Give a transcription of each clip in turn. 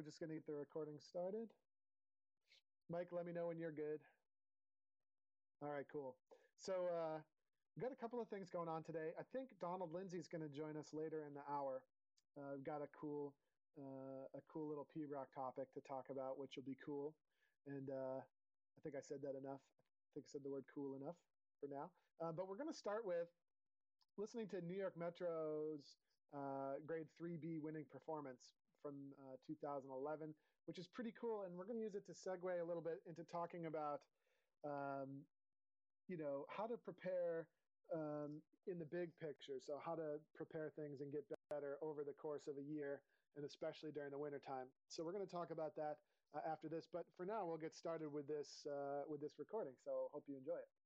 We're just going to get the recording started. Mike, let me know when you're good. All right, cool. So uh, we've got a couple of things going on today. I think Donald Lindsay's going to join us later in the hour. Uh, we've got a cool, uh, a cool little pibroch topic to talk about, which will be cool. And uh, I think I said that enough. I think I said the word cool enough for now. Uh, but we're going to start with listening to New York Metro's uh, grade 3B winning performance from uh, 2011, which is pretty cool. And we're going to use it to segue a little bit into talking about, um, you know, how to prepare um, in the big picture. So, how to prepare things and get better over the course of a year, and especially during the wintertime. So, we're going to talk about that uh, after this. But for now, we'll get started with this uh, with this recording. So, hope you enjoy it.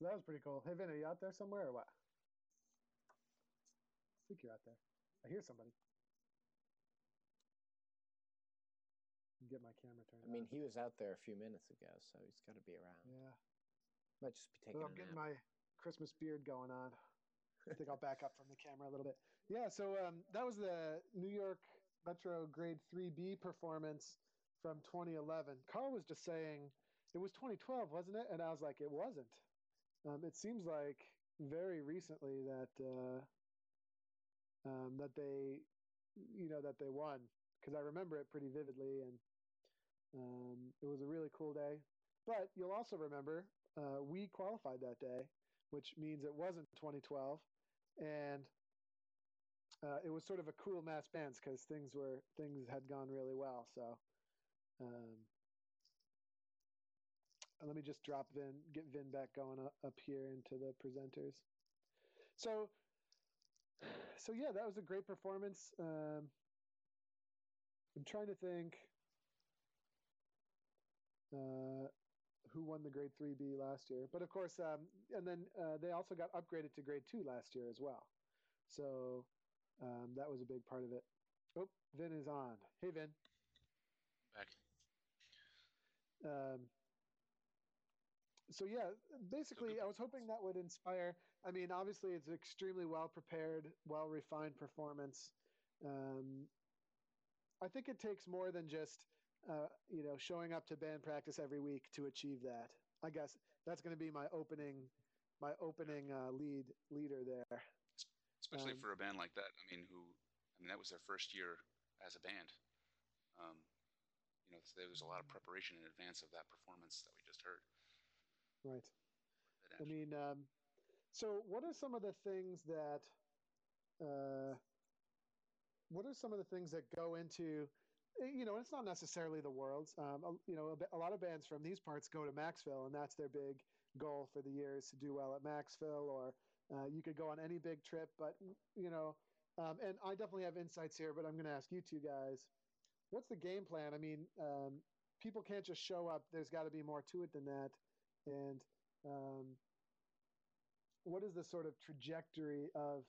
So that was pretty cool. Hey, Vin, are you out there somewhere or what? I think you're out there. I hear somebody. Get my camera turned. I mean, on. he was out there a few minutes ago, so he's got to be around. Yeah. Might just be taking a I'm getting nap. my Christmas beard going on. I think I'll back up from the camera a little bit. Yeah, so um, that was the New York Metro Grade 3B performance from 2011. Carl was just saying it was 2012, wasn't it? And I was like, it wasn't. Um, it seems like very recently that uh, um, that they, you know, that they won because I remember it pretty vividly, and um, it was a really cool day. But you'll also remember uh, we qualified that day, which means it wasn't 2012, and uh, it was sort of a cool mass bands because things were things had gone really well. So um, let me just drop Vin, get Vin back going up, here into the presenters. So so yeah, that was a great performance. Um, I'm trying to think. Uh, who won the grade 3b last year but of course um, and then uh, they also got upgraded to grade 2 last year as well so um, that was a big part of it oh vin is on hey vin Back. um, so yeah basically i was hoping that would inspire i mean obviously it's an extremely well prepared well refined performance um, i think it takes more than just uh, you know showing up to band practice every week to achieve that i guess that's going to be my opening my opening uh, lead leader there especially Um, for a band like that. I mean, who, I mean, that was their first year as a band. Um, you know, there was a lot of preparation in advance of that performance that we just heard. Right I mean, um, so what are some of the things that, uh, what are some of the things that go into, eh, you know, it's not necessarily the world's. Um, you know, a, a lot of bands from these parts go to Maxville, and that's their big goal for the year is to do well at Maxville. Or uh, you could go on any big trip, but you know, um, and I definitely have insights here. But I'm going to ask you two guys, what's the game plan? I mean, um, people can't just show up. There's got to be more to it than that, and um, what is the sort of trajectory of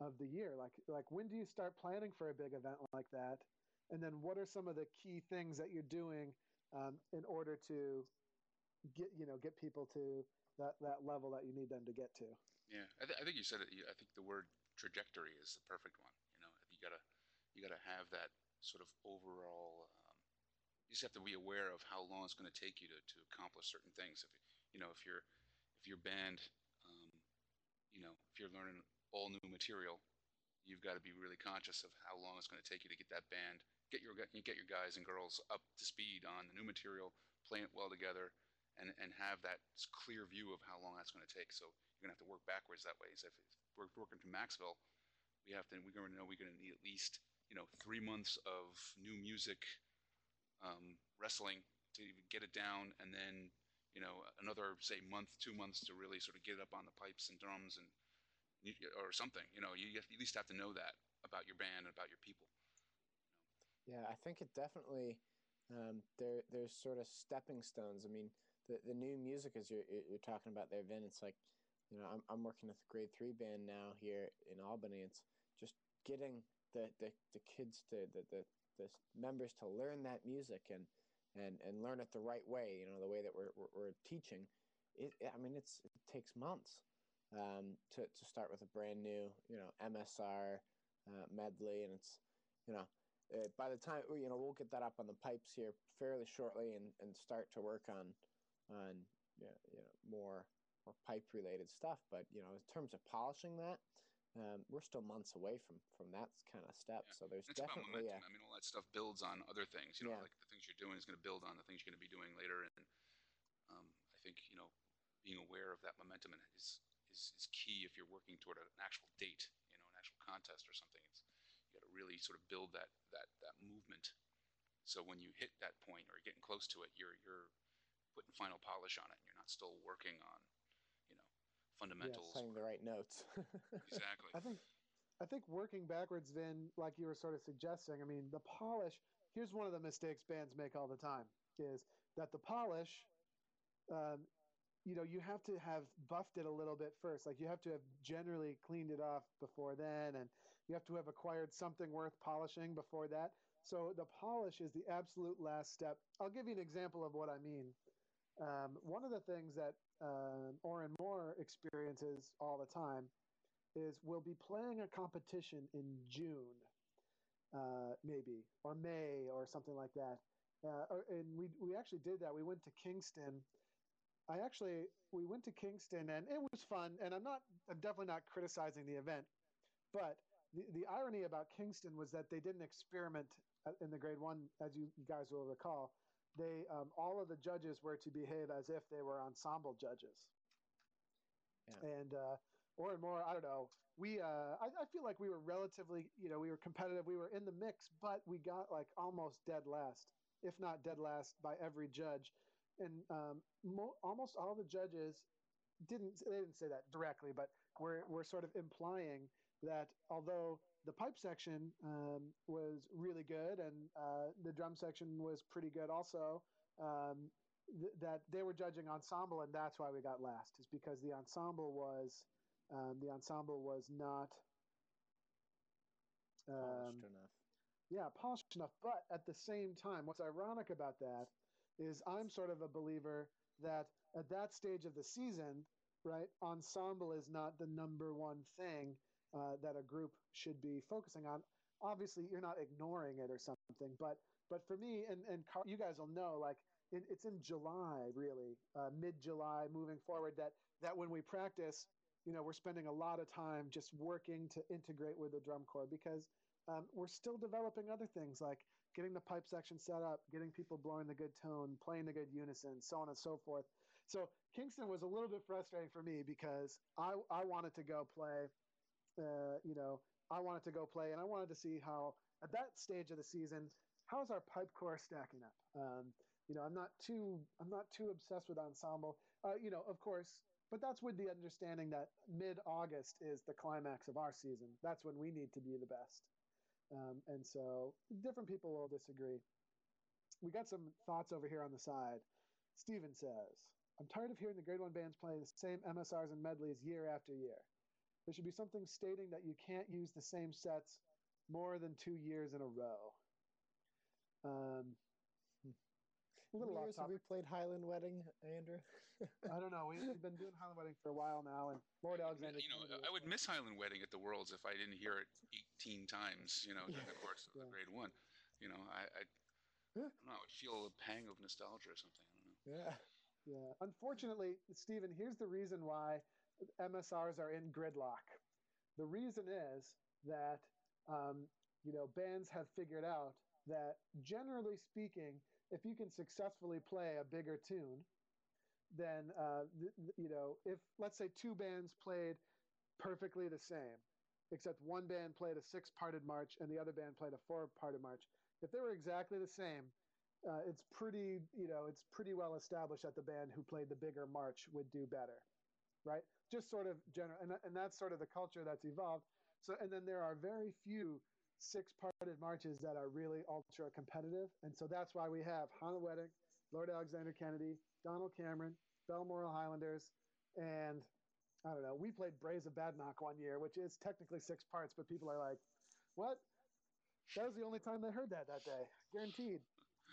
of the year like like when do you start planning for a big event like that and then what are some of the key things that you're doing um, in order to get you know get people to that that level that you need them to get to Yeah, I, th- I think you said it. I think the word trajectory is the perfect one. You know, you gotta you gotta have that sort of overall. Um, you just have to be aware of how long it's going to take you to, to accomplish certain things. If you know, if you're if your band, um, you know, if you're learning all new material, you've got to be really conscious of how long it's going to take you to get that band, get your get your guys and girls up to speed on the new material, playing it well together, and and have that clear view of how long that's going to take. So you're gonna have to work backwards that way. So if we're working to Maxville, we have to we're gonna know we're gonna need at least you know three months of new music, um, wrestling to even get it down, and then you know another say month, two months to really sort of get up on the pipes and drums and or something. You know, you at least have to know that about your band and about your people. Yeah, I think it definitely um, there there's sort of stepping stones. I mean, the the new music as you're you're talking about there, Vin. It's like, you know, I'm I'm working with a grade three band now here in Albany. It's just getting the the, the kids to the, the the members to learn that music and and and learn it the right way. You know, the way that we're we're, we're teaching. It, I mean, it's it takes months um, to to start with a brand new you know MSR uh, medley, and it's you know uh, by the time you know we'll get that up on the pipes here fairly shortly and, and start to work on on you know, you know more more pipe related stuff but you know in terms of polishing that um, we're still months away from from that kind of step Yeah. so there's It's definitely momentum. a, I mean, all that stuff builds on other things. You know, Yeah. like the things you're doing is going to build on the things you're going to be doing later. And um, I think you know, being aware of that momentum is, is is key if you're working toward an actual date. You know, an actual contest or something. It's you got to really sort of build that that that movement. So when you hit that point or you're getting close to it, you're you're putting final polish on it, and you're not still working on, know, yeah, playing the right notes exactly. i think i think working backwards vin like you were sort of suggesting i mean the polish here's one of the mistakes bands make all the time is that the polish um, you know, you have to have buffed it a little bit first. Like you have to have generally cleaned it off before then, and you have to have acquired something worth polishing before that. So the polish is the absolute last step. I'll give you an example of what I mean. Um, one of the things that uh, Oran Mor experiences all the time is we'll be playing a competition in June, uh, maybe, or May, or something like that. Uh, and we, we actually did that. We went to Kingston I actually we went to Kingston and it was fun. And I'm not I'm definitely not criticizing the event, but the, the irony about Kingston was that they didn't experiment in the grade one, as you, you guys will recall. They um, all of the judges were to behave as if they were ensemble judges. Yeah. And uh, Oran Mor, I don't know. We uh, I, I feel like we were relatively, you know, we were competitive. We were in the mix, but we got like almost dead last, if not dead last by every judge and um, mo- almost all the judges didn't they didn't say that directly, but we're we're sort of implying that although the pipe section um, was really good and uh, the drum section was pretty good also. Um, th- that they were judging ensemble, and that's why we got last. Is because the ensemble was um, the ensemble was not polished um, enough. Yeah, polished enough. But at the same time, what's ironic about that is I'm sort of a believer that at that stage of the season, right, ensemble is not the number one thing uh, that a group should be focusing on. Obviously, you're not ignoring it or something, but but for me, and and Carl, you guys will know, like it, it's in July, really, uh, mid July, moving forward. That that when we practice, you know, we're spending a lot of time just working to integrate with the drum corps because um, we're still developing other things like getting the pipe section set up, getting people blowing the good tone, playing the good unison, so on and so forth. So Kingston was a little bit frustrating for me because I I wanted to go play, you know, I wanted to go play, and I wanted to see how at that stage of the season, how's our pipe corps stacking up? Um, you know, I'm not too I'm not too obsessed with ensemble. Uh, you know, of course, but that's with the understanding that mid August is the climax of our season. That's when we need to be the best. Um, and so different people will disagree. We got some thoughts over here on the side. Steven says, I'm tired of hearing the grade one bands play the same MSRs and medleys year after year. There should be something stating that you can't use the same sets more than two years in a row. Um, a little years have we played Highland Wedding, Andrew? I don't know. We've been doing Highland Wedding for a while now, and Lord Alexander. You know, I would miss Highland Wedding at the Worlds if I didn't hear it 18 times. You know, during the course of yeah. the grade one. You know, I, I, I don't know. I would feel a pang of nostalgia or something. I don't know. Yeah. Yeah. Unfortunately, Stephen, here's the reason why MSRs are in gridlock. The reason is that um, you know bands have figured out that generally speaking if you can successfully play a bigger tune, then uh, th- th- you know if let's say two bands played perfectly the same, except one band played a six-parted march and the other band played a four-parted march. If they were exactly the same, uh, it's pretty you know it's pretty well established that the band who played the bigger march would do better, right? Just sort of general, and, and that's sort of the culture that's evolved. So and then there are very few six parted marches that are really ultra competitive. And so that's why we have Highland Wedding, Lord Alexander Kennedy, Donald Cameron, Balmoral Highlanders, and I don't know. We played Braes of Badenoch one year, which is technically six parts, but people are like, what? That was the only time they heard that that day, guaranteed.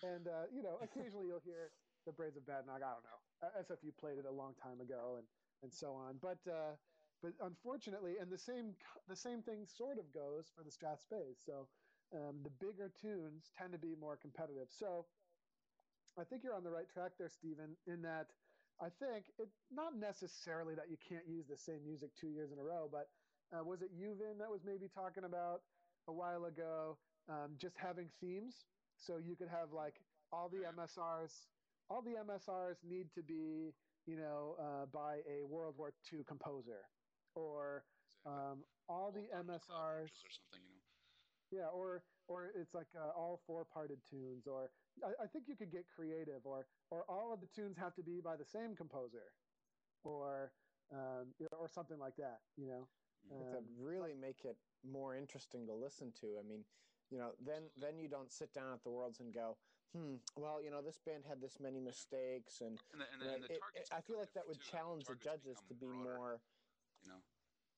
And, uh, you know, occasionally you'll hear the Braes of Badenoch. I don't know. SFU played it a long time ago and, and so on. But, uh, but unfortunately, and the same the same thing sort of goes for the Strathspeys. So um, the bigger tunes tend to be more competitive. So I think you're on the right track there, Stephen. In that, I think it not necessarily that you can't use the same music two years in a row, but uh, was it Yuvin that was maybe talking about a while ago um, just having themes? So you could have like all the MSRs. All the MSRs need to be, you know, uh, by a World War II composer or um, all the MSRs or something, you know. Yeah, or or it's like uh, all four parted tunes, or I, I, think you could get creative, or or all of the tunes have to be by the same composer, or um, or something like that. You know, um, to really make it more interesting to listen to. I mean, you know, then then you don't sit down at the Worlds and go, hmm, well, you know, this band had this many mistakes, and, And the, and the, and the it- it- I feel like that would too. challenge the Targets judges to be broader, more. You know,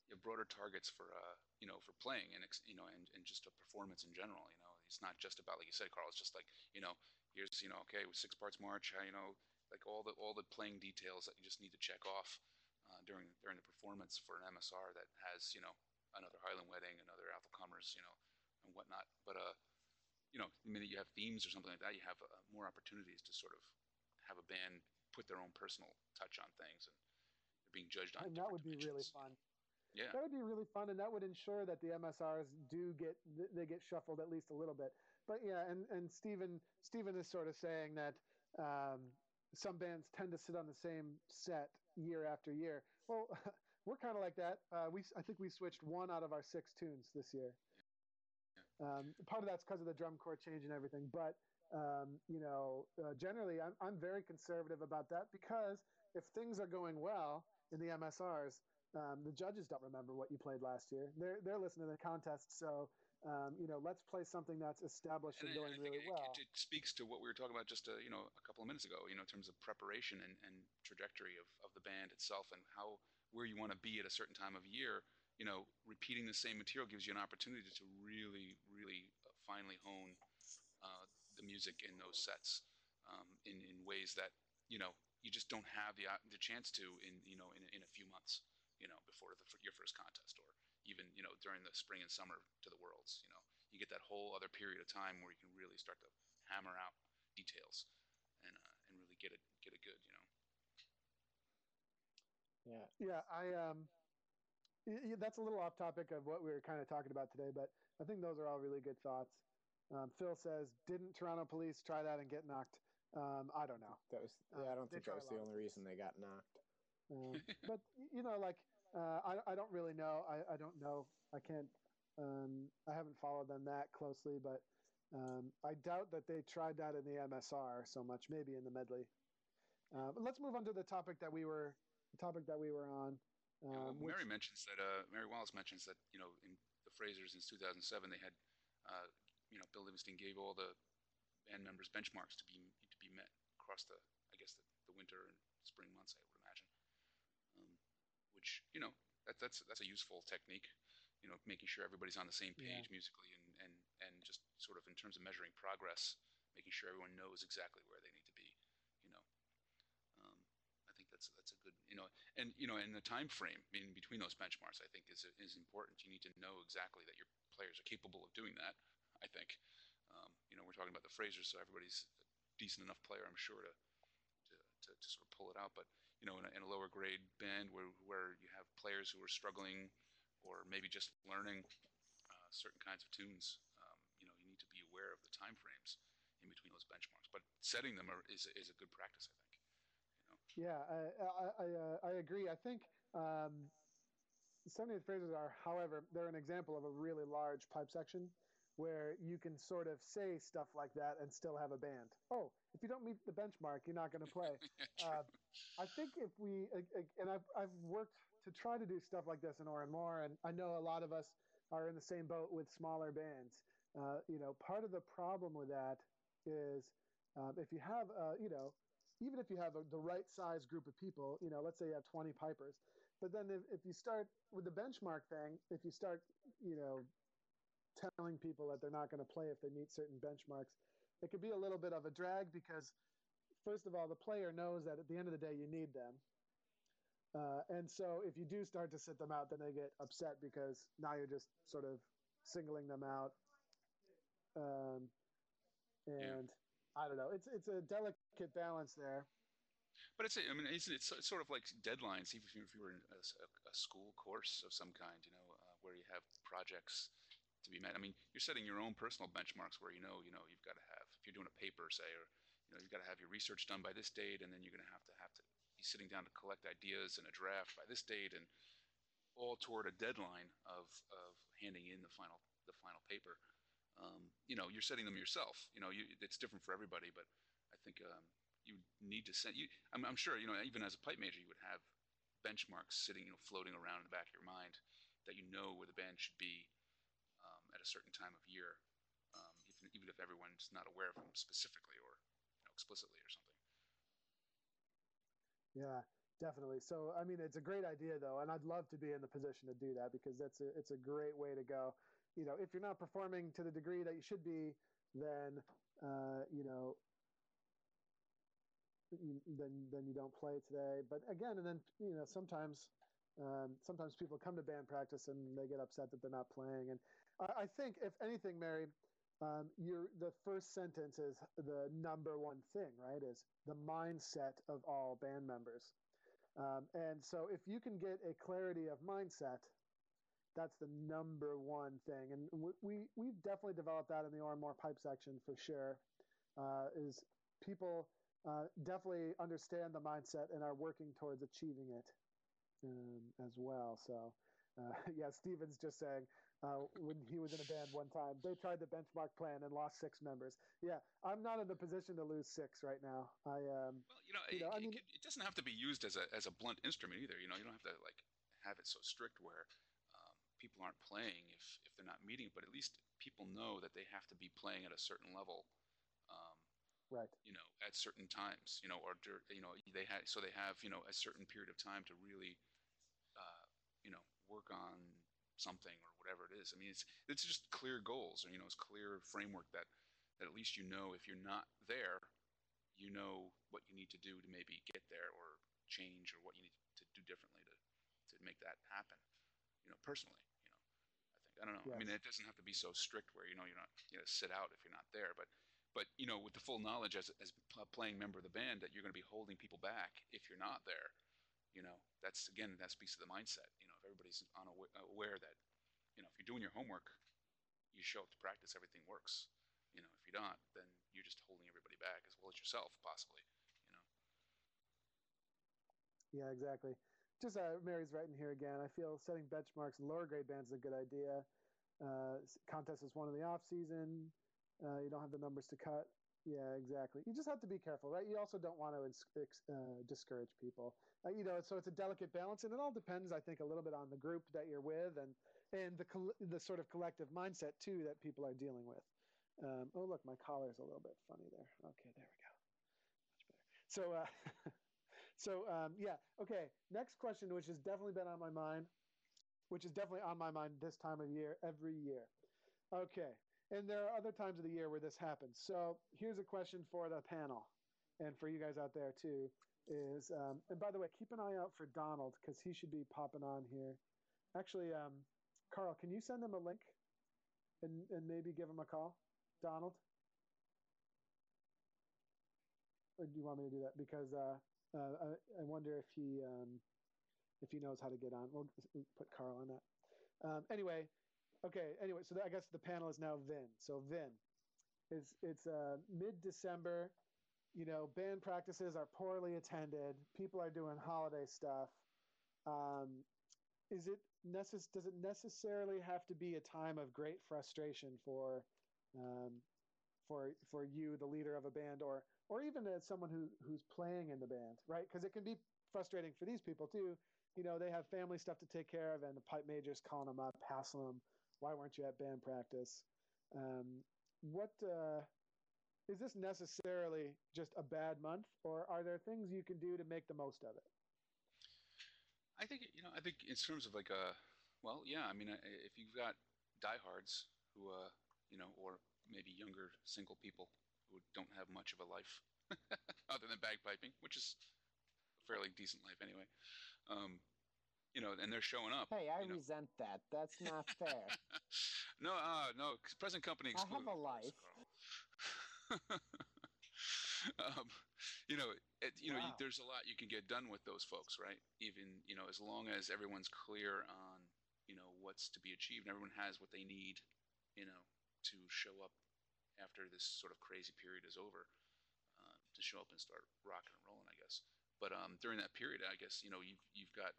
you have broader targets for uh, you know, for playing and you know, and, and just a performance in general. You know, it's not just about like you said, Carl. It's just like you know, here's you know, okay, with six parts march, you know, like all the all the playing details that you just need to check off uh, during during the performance for an MSR that has you know another Highland Wedding, another Apple Comers, you know, and whatnot. But uh, you know, the minute you have themes or something like that, you have uh, more opportunities to sort of have a band put their own personal touch on things, and they're being judged on. and that would be really fun. Yeah, That would be really fun, and that would ensure that the MSRs do get they get shuffled at least a little bit. But yeah, and and Stephen Stephen is sort of saying that um, some bands tend to sit on the same set year after year. Well, we're kind of like that. Uh, we I think we switched one out of our six tunes this year. Um, part of that's because of the drum corps change and everything, but um, you know, uh, generally, I'm I'm very conservative about that because if things are going well in the MSRs, um, the judges don't remember what you played last year. They're they're listening to the contest, so um, you know, let's play something that's established and, and, going I really it, well. it, it speaks to what we were talking about just uh, you know a couple of minutes ago. You know, in terms of preparation and, and trajectory of, of the band itself and how where you want to be at a certain time of year. You know, repeating the same material gives you an opportunity to really, really uh, finely hone uh, the music in those sets um, in in ways that you know you just don't have the uh, the chance to in you know in, in a few months. You know, before the, your first contest or even you know during the spring and summer to the worlds you know you get that whole other period of time where you can really start to hammer out details and uh, and really get it get it good you know Yeah, Yeah, I um, y- y- that's a little off topic of what we were kind of talking about today, but I think those are all really good thoughts. Um, Phil says, "Didn't Toronto police try that and get knocked?" Um, I don't know. that was. Yeah, I don't they think that was the only reason they got knocked. Um, but you know, like uh, I, I don't really know. I, I don't know. I can't. Um, I haven't followed them that closely, but um, I doubt that they tried that in the MSR so much. Maybe in the medley. Uh, but let's move on to the topic that we were the topic that we were on. Yeah, well, Um, which- Mary mentions that uh, Mary Wallace mentions that you know in the Frasers in 2007 they had uh, you know Bill Livingston gave all the band members benchmarks to be to be met across the I guess the, the winter and spring months I would imagine, um, which you know that, that's that's a useful technique, you know making sure everybody's on the same page musically and, and and just sort of in terms of measuring progress, making sure everyone knows exactly where they need to be, you know. Um, I think that's that's a good you know and you know in the time frame in between those benchmarks I think is is important. You need to know exactly that your players are capable of doing that. I think um, you know we're talking about the Frasers, so everybody's a decent enough player, I'm sure, to to, to, to sort of pull it out. But you know in a, in a lower grade band where where you have players who are struggling or maybe just learning uh, certain kinds of tunes, um, you know you need to be aware of the time frames in between those benchmarks. But setting them are, is is a good practice, I think. Yeah, I I, I, uh, I agree. I think um, 78th Frasers are, however, they're an example of a really large pipe section where you can sort of say stuff like that and still have a band. Oh, if you don't meet the benchmark, you're not going to play. uh, I think if we, and I've, I've worked to try to do stuff like this in Oran Mor, and I know a lot of us are in the same boat with smaller bands. Uh, you know, part of the problem with that is um, if you have, uh, you know, even if you have a, the right size group of people, you know, let's say you have 20 pipers, but then if, if you start with the benchmark thing, if you start, you know, telling people that they're not going to play if they meet certain benchmarks, it could be a little bit of a drag because, first of all, the player knows that at the end of the day you need them. Uh, and so if you do start to sit them out, then they get upset because now you're just sort of singling them out. Um, and I don't know. It's it's a delicate balance there. But it's, I mean, it's, it's sort of like deadlines, even if you were in a, a school course of some kind, you know, uh, where you have projects to be met. I mean, you're setting your own personal benchmarks where you know, you know, you've got to have, if you're doing a paper, say, or, you know, you've got to have your research done by this date, and then you're going to have to have to be sitting down to collect ideas and a draft by this date, and all toward a deadline of, of handing in the final, the final paper. Um, you know, you're setting them yourself. You know, you, it's different for everybody, but I think um, you need to set. you. I'm, I'm, sure you know even as a pipe major, you would have benchmarks sitting, you know, floating around in the back of your mind that you know where the band should be um, at a certain time of year. Um, if even if everyone's not aware of them specifically or you know, explicitly or something. Yeah, definitely. So, I mean, it's a great idea though, and I'd love to be in the position to do that because that's a, it's a great way to go. You know, if you're not performing to the degree that you should be, then uh, you know, you, then then you don't play today. But again, and then you know, sometimes um, sometimes people come to band practice and they get upset that they're not playing. And I, I think, if anything, Mary, um, your the first sentence is the number one thing, right? Is the mindset of all band members. Um, and so, if you can get a clarity of mindset, that's the number one thing. And we, we have definitely developed that in the Or More pipe section for sure. Uh, is people uh, definitely understand the mindset and are working towards achieving it um, as well. So, uh, yeah, Steven's just saying uh, when he was in a band one time, they tried the benchmark plan and lost six members. Yeah, I'm not in the position to lose six right now. I um, well, you know, you it, know, I mean, it, doesn't have to be used as a as a blunt instrument either. You know, you don't have to like have it so strict where people aren't playing if if they're not meeting, but at least people know that they have to be playing at a certain level. Um, right. You know, at certain times. You know, or you know, they had so they have you know a certain period of time to really uh, you know, work on something or whatever it is. I mean, it's it's just clear goals, or you know, it's clear framework that that at least you know if you're not there, you know what you need to do to maybe get there or change or what you need to do differently to to make that happen. You know, personally, I don't know. Yes. I mean, it doesn't have to be so strict where you know you're not you know sit out if you're not there, but but you know with the full knowledge as as a playing member of the band that you're going to be holding people back if you're not there you know? That's again that speaks to the mindset you know? If everybody's aware that you know if you're doing your homework you show up to practice everything works you know? If you're not then you're just holding everybody back as well as yourself possibly you know? Yeah exactly just uh, mary's writing here again i feel setting benchmarks in lower grade bands is a good idea uh, contest is one in the off season uh, you don't have the numbers to cut yeah, exactly. You just have to be careful, right? You also don't want to uh, discourage people. Uh, you know, so it's a delicate balance, and it all depends, I think, a little bit on the group that you're with and and the the sort of collective mindset too that people are dealing with. Um, oh, look, my collar's a little bit funny there. Okay, there we go. Much better. So, uh, so um, yeah, okay. Next question, which has definitely been on my mind, which is definitely on my mind this time of year, every year. Okay, and there are other times of the year where this happens. So here's a question for the panel, and for you guys out there too. Is um, and by the way, keep an eye out for Donald because he should be popping on here. Actually, um, Carl, can you send him a link, and and maybe give him a call, Donald? Or do you want me to do that? Because uh, uh, I, I, wonder if he um, if he knows how to get on. We'll put Carl on that. Um, anyway, Okay. Anyway, so I guess the panel is now Vin. So Vin, it's it's uh, mid December. You know, band practices are poorly attended. People are doing holiday stuff. Um, is it necess- Does it necessarily have to be a time of great frustration for um, for for you, the leader of a band, or or even as someone who who's playing in the band, right? Because it can be frustrating for these people too. You know, they have family stuff to take care of, and the pipe major's calling them up, hassling them why weren't you at band practice? Um, what uh, is this necessarily just a bad month, or are there things you can do to make the most of it? I think you know. I think in terms of like a, well, yeah. I mean, if you've got diehards who, uh, you know, or maybe younger single people who don't have much of a life other than bagpiping, which is a fairly decent life anyway. Um, you know, and they're showing up. Hey, I you know. resent that. That's not fair. no, uh, no, present company exclusive. I have a life. um, you know, it, you wow. know, there's a lot you can get done with those folks, right? Even you know, as long as everyone's clear on you know what's to be achieved, and everyone has what they need, you know, to show up after this sort of crazy period is over, uh, to show up and start rocking and rolling, I guess. But um, during that period, I guess you know you've you've got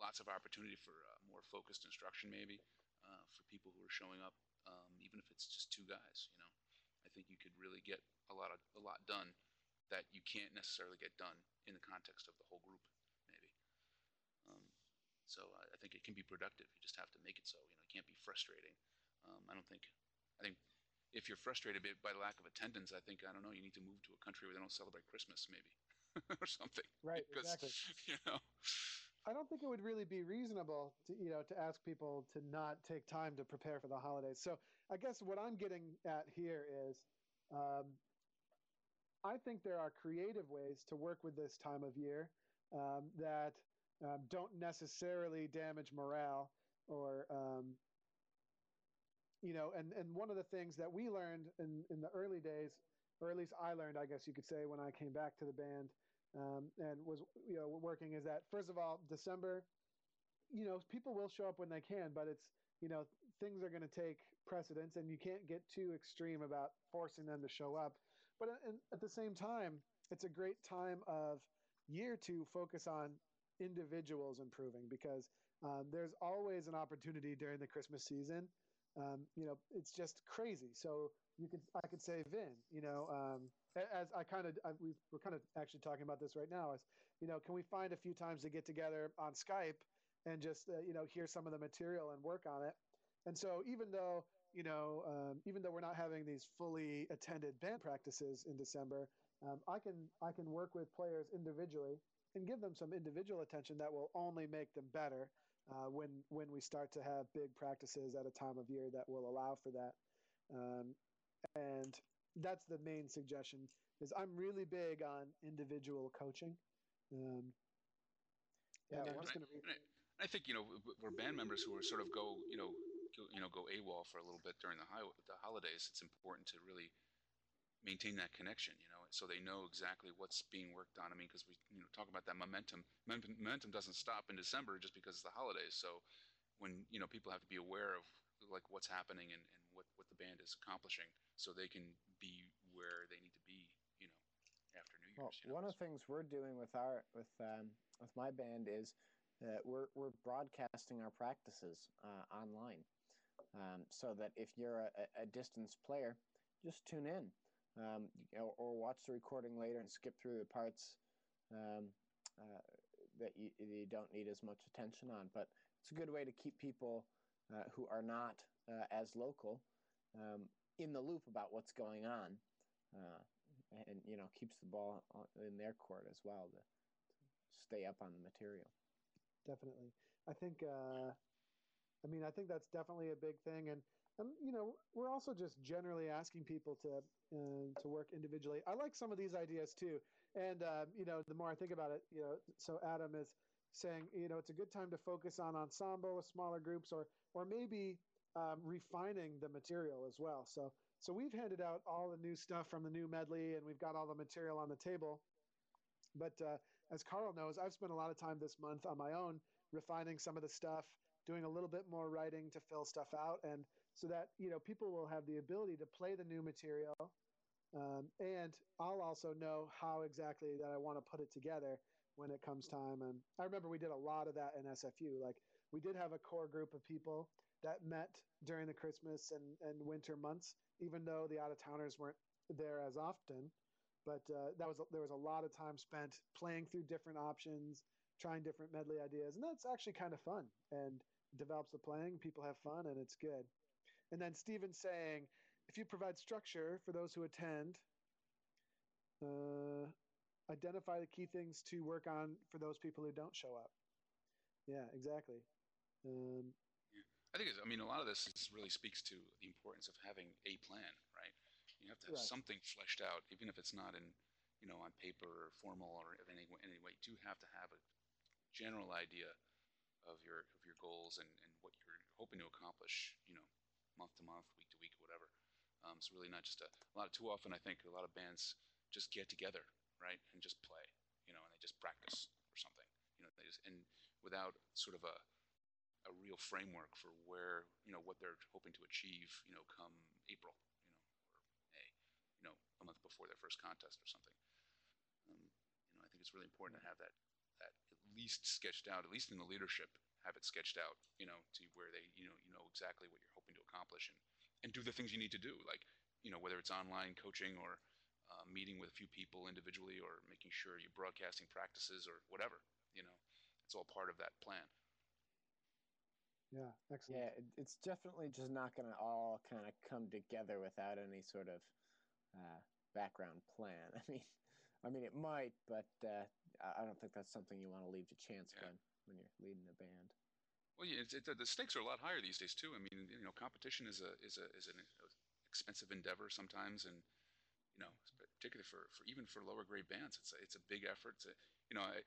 lots of opportunity for uh, more focused instruction, maybe uh, for people who are showing up, um, even if it's just two guys. You know, I think you could really get a lot of a lot done that you can't necessarily get done in the context of the whole group, maybe. Um, so uh, I think it can be productive. You just have to make it so. You know, it can't be frustrating. Um, I don't think. I think if you're frustrated by the lack of attendance, I think I don't know. You need to move to a country where they don't celebrate Christmas, maybe, or something. Right. Because, exactly. You know. I don't think it would really be reasonable to you know to ask people to not take time to prepare for the holidays. So I guess what I'm getting at here is, um, I think there are creative ways to work with this time of year um, that um, don't necessarily damage morale or um, you know and and one of the things that we learned in in the early days or at least i learned i guess you could say when i came back to the band um, and was you know working is that first of all december you know people will show up when they can but it's you know things are going to take precedence and you can't get too extreme about forcing them to show up. But at the same time it's a great time of year to focus on individuals improving because um, there's always an opportunity during the christmas season um, you know, it's just crazy. So you could, I could say Vin, you know, um, as I kind of, we are kind of actually talking about this right now is, you know, can we find a few times to get together on Skype and just, uh, you know, hear some of the material and work on it. And so even though, you know, um, even though we're not having these fully attended band practices in December, um, I can, I can work with players individually and give them some individual attention that will only make them better uh, when when we start to have big practices at a time of year that will allow for that. Um, and that's the main suggestion. Is I'm really big on individual coaching. Um, yeah, I'm gonna read. I, I think you know we're band members who are sort of go you know go, you know go AWOL for a little bit during the high, the holidays. It's important to really maintain that connection, you know, so they know exactly what's being worked on. I mean, because we you know talk about that momentum. Momentum doesn't stop in December just because it's the holidays. So when you know people have to be aware of like what's happening and, and what what the band is accomplishing, so they can be where they need to be, you know, after New Year's. Well, you know? one of the things we're doing with our with um, with my band is uh, we're we're broadcasting our practices uh, online, um, so that if you're a, a distance player, just tune in um, know, or watch the recording later and skip through the parts um, uh, that you, you, don't need as much attention on. But it's a good way to keep people uh, who are not uh, as local um, in the loop about what's going on, uh, and you know keeps the ball in their court as well to, to stay up on the material. Definitely, I think. Uh, I mean, I think that's definitely a big thing, and and you know we're also just generally asking people to uh, to work individually. I like some of these ideas too. And uh, you know the more i think about it you know so adam is saying you know it's a good time to focus on ensemble with smaller groups or or maybe um, refining the material as well. So so we've handed out all the new stuff from the new medley and we've got all the material on the table. But uh, as carl knows i've spent a lot of time this month on my own refining some of the stuff doing a little bit more writing to fill stuff out. And so that you know people will have the ability to play the new material um, and i'll also know how exactly that i want to put it together when it comes time. And i remember we did a lot of that in sfu like we did have a core group of people that met during the christmas and, and winter months even though the out of towners weren't there as often. But uh, that was there was a lot of time spent playing through different options trying different medley ideas and that's actually kind of fun and develops the playing people have fun and it's good and then Stephen saying, if you provide structure for those who attend, uh, identify the key things to work on for those people who don't show up. Yeah, exactly. Um, yeah. I think, I mean, a lot of this is, really speaks to the importance of having a plan, right? You have to have right. something fleshed out, even if it's not in, you know, on paper or formal or in any, any way. You do have to have a general idea of your of your goals and, and what you're hoping to accomplish, you know, month to month, week to week, whatever. Um, it's really not just a, a lot. Of, too often, I think a lot of bands just get together, right, and just play, you know, and they just practice or something, you know, they just and without sort of a a real framework for where you know what they're hoping to achieve, you know, come April, you know, or May, you know, a month before their first contest or something. Um, you know, I think it's really important to have that that at least sketched out, at least in the leadership, have it sketched out, you know, to where they, you know, you know exactly what you're hoping to accomplish and, and do the things you need to do. Like, you know, whether it's online coaching or uh, meeting with a few people individually or making sure you're broadcasting practices or whatever, you know, it's all part of that plan. Yeah, excellent. Yeah, it, it's definitely just not going to all kind of come together without any sort of uh, background plan. I mean, I mean, it might, but uh, I don't think that's something you want to leave to chance Yeah. when when you're leading a band. Well, yeah, it's, it, the stakes are a lot higher these days too. I mean, you know, competition is a is a is an expensive endeavor sometimes, and you know, particularly for, for even for lower grade bands, it's a, it's a big effort. A, you know, I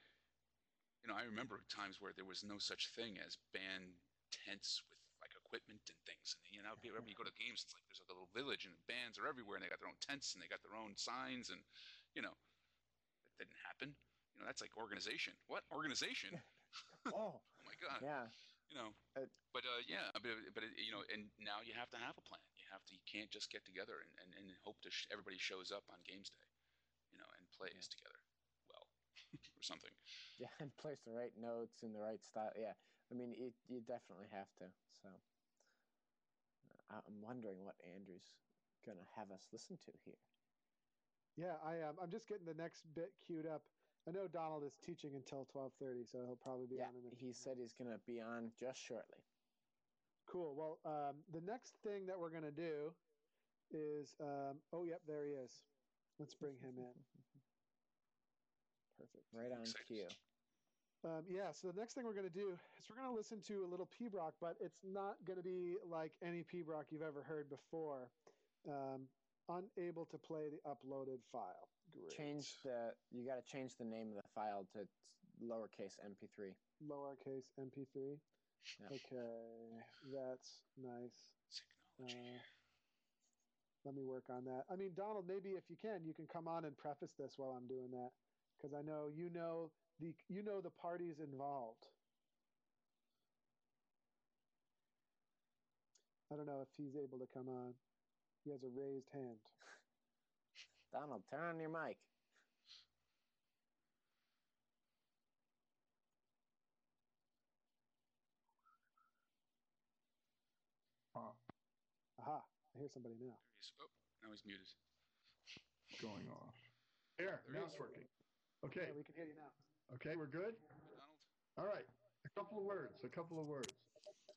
you know I remember times where there was no such thing as band tents with like equipment and things, and you know, wherever you go to games, it's like there's like a little village, and bands are everywhere, and they got their own tents, and they got their own signs, and you know, that didn't happen. You know, that's like organization. What organization? Oh, Oh my god yeah. you know Uh, but uh, yeah but, but you know and now you have to have a plan you have to you can't just get together and, and, and hope to sh- everybody shows up on games day you know and plays together well or something Yeah, and plays the right notes in the right style. Yeah, I mean, it, you definitely have to. So uh, I'm wondering what Andrew's gonna have us listen to here. Yeah, I am. I'm just getting the next bit queued up. I know Donald is teaching until 12:30, so he'll probably be Yeah, on in he said he's gonna be on just shortly. Cool. Well, um, the next thing that we're gonna do is, um, oh, yep, there he is. Let's bring him in. Perfect. Right on cue. Um, yeah. So the next thing we're gonna do is we're gonna listen to a little pibroch, but it's not gonna be like any pibroch you've ever heard before. Um, unable to play the uploaded file. Great. Change the. You got to change the name of the file to lowercase MP3. lowercase MP3. Yeah. Okay, that's nice. technology Uh, let me work on that. I mean, Donald, maybe if you can, you can come on and preface this while I'm doing that, because I know you know the you know the parties involved. I don't know if he's able to come on. He has a raised hand. Donald, turn on your mic. uh, Aha! I hear somebody now. There he is. oh now he's muted going off. There, There now it's is. working. Okay, Yeah, we can hear you now. okay, we're good. donald All right, a couple of words. A couple of words.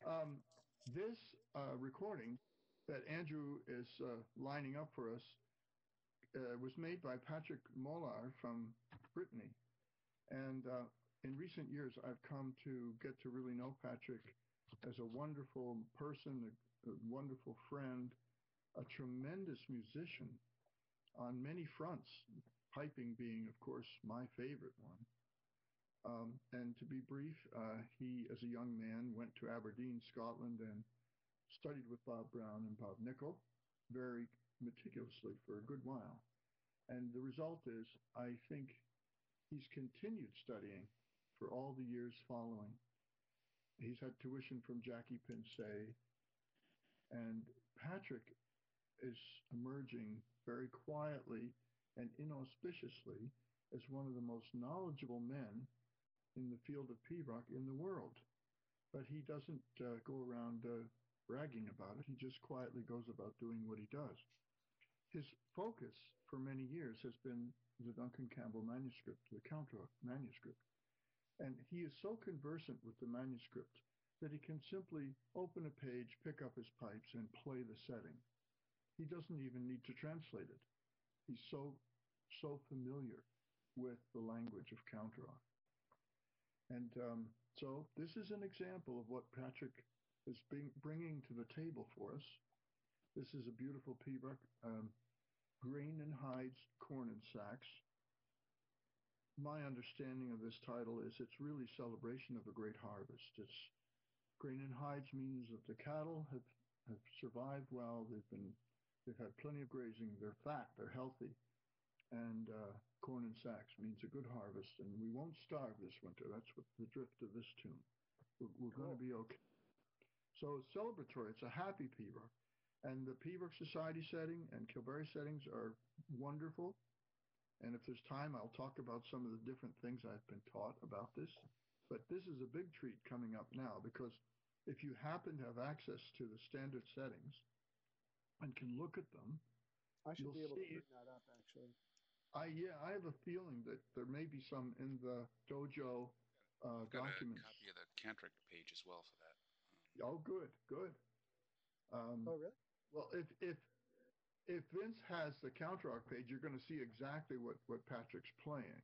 Um, this uh, recording that Andrew is uh, lining up for us uh, was made by Patrick Molard from Brittany, and uh, in recent years I've come to get to really know Patrick as a wonderful person, a, a wonderful friend, a tremendous musician on many fronts. Piping being, of course, my favorite one. Um, and to be brief, uh, he, as a young man, went to Aberdeen, Scotland, and studied with Bob Brown and Bob Nicol very meticulously for a good while. And the result is, I think he's continued studying for all the years following. He's had tuition from Jackie Pinsay, and Patrick is emerging very quietly and inauspiciously as one of the most knowledgeable men in the field of pibroch in the world. But he doesn't uh, go around uh, bragging about it. He just quietly goes about doing what he does. His focus for many years has been the Duncan Campbell manuscript, the Canntaireachd manuscript. And he is so conversant with the manuscript that he can simply open a page, pick up his pipes, and play the setting. He doesn't even need to translate it. He's so, so familiar with the language of canntaireachd. And um, so this is an example of what Patrick is being, bringing to the table for us. This is a beautiful Pibroch, um, grain and hides, corn and sacks. My understanding of this title is it's really celebration of a great harvest. It's grain and hides means that the cattle have, have survived well. They've been they've had plenty of grazing. They're fat. They're healthy. And uh, corn and sacks means a good harvest, and we won't starve this winter. That's what the drift of this tune. We're, we're going to be okay. So it's celebratory. It's a happy Pibroch. And the Pibroch Society setting and Kilberry settings are wonderful. And if there's time, I'll talk about some of the different things I've been taught about this. But this is a big treat coming up now because if you happen to have access to the standard settings and can look at them, I should You'll be able to see- bring that up actually. I yeah, I have a feeling that there may be some in the dojo uh, got documents. a copy of the Canntaireachd page as well for that Oh, good, good. Um, Oh, really? Well, if if if Vince has the canntaireachd page, you're going to see exactly what what Patrick's playing.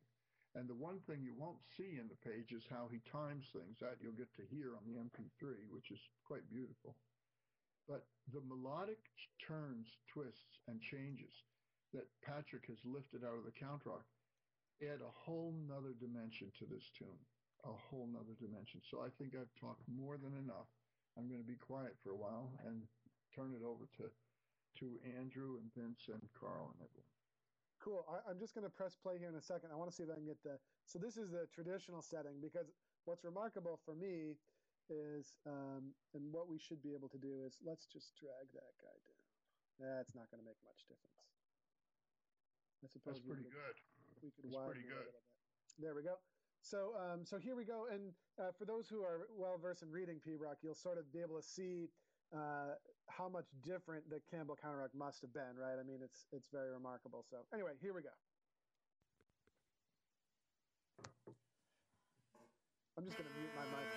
And the one thing you won't see in the page is how he times things. That you'll get to hear on the MP3, which is quite beautiful. But the melodic turns, twists, and changes that Patrick has lifted out of the canntaireachd add a whole nother dimension to this tune, a whole nother dimension. So I think I've talked more than enough. I'm going to be quiet for a while and turn it over to to Andrew and Vince and Carl and everyone. Cool. I, I'm just going to press play here in a second. I want to see if I can get the. So this is the traditional setting because what's remarkable for me is, um, and what we should be able to do is let's just drag that guy down. That's not going to make much difference. I suppose That's we pretty could- good. we could That's widen pretty it a little bit. There we go. So, um, so here we go. And uh, for those who are well versed in reading pibroch, you'll sort of be able to see uh, how much different the Campbell Canntaireachd must have been, right? I mean, it's it's very remarkable. So, anyway, here we go. I'm just going to mute my mic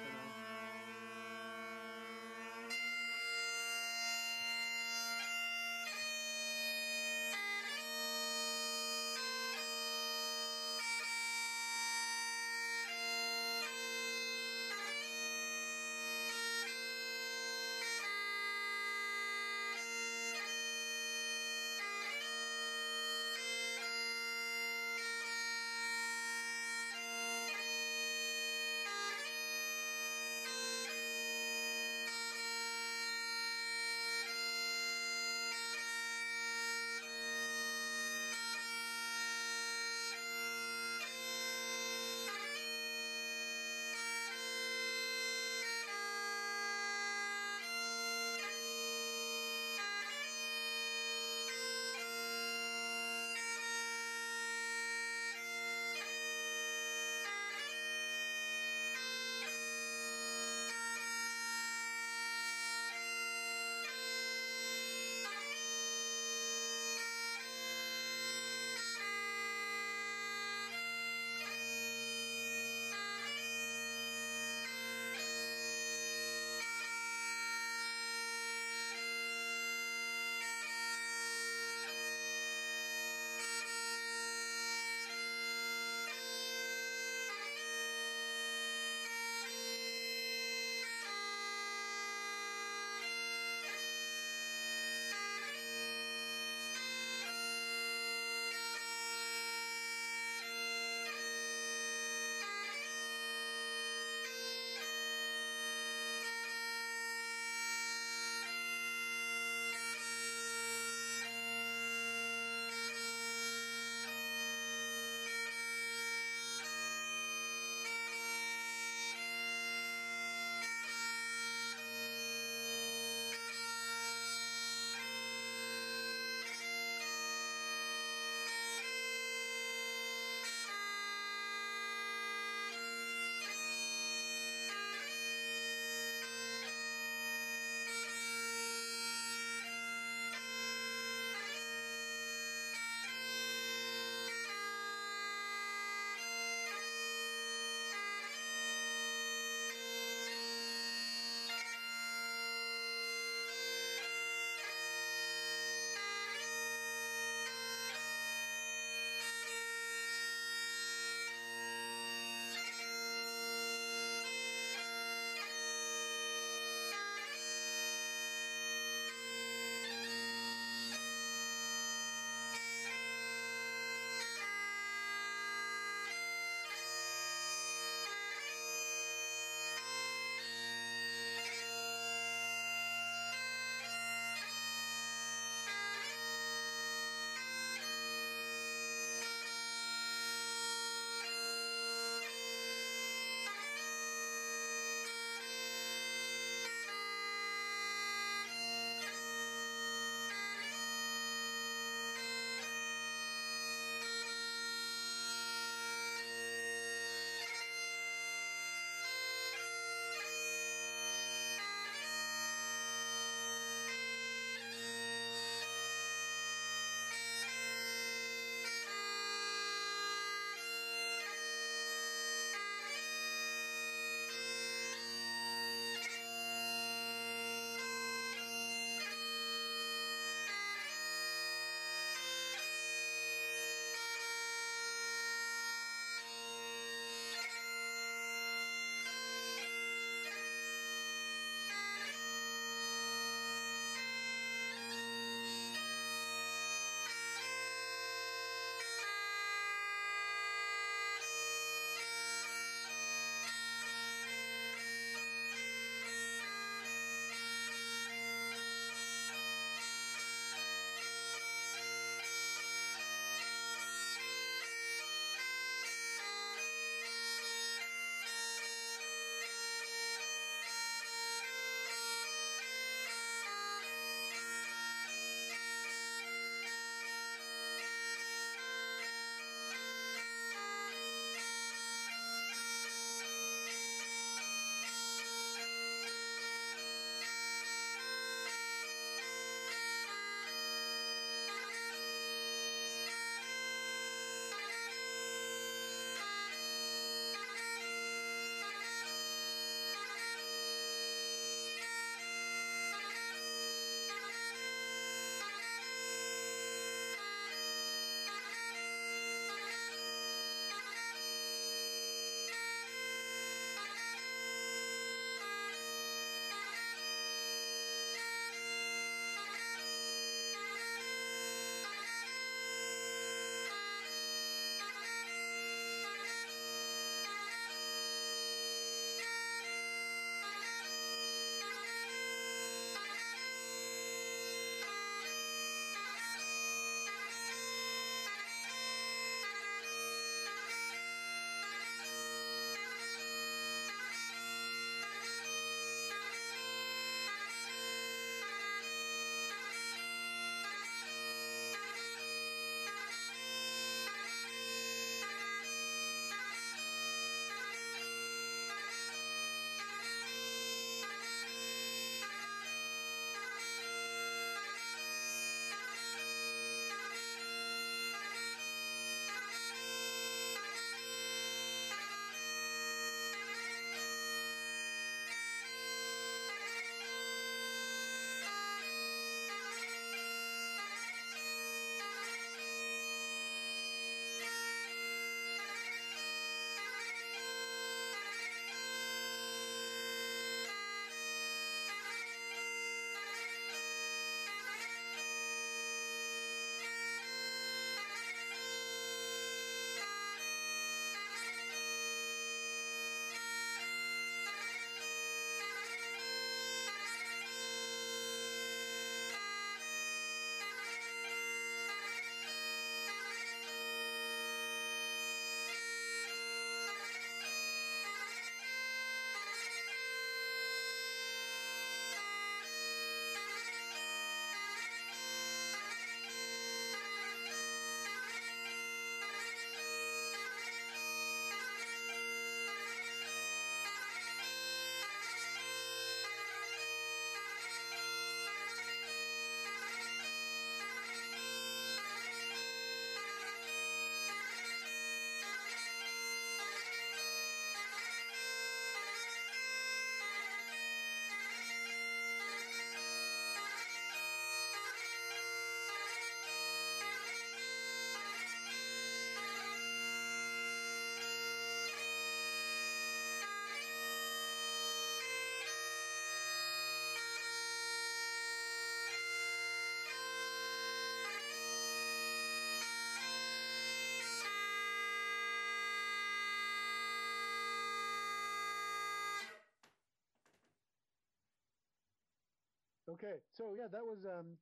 Okay, so yeah, that was um,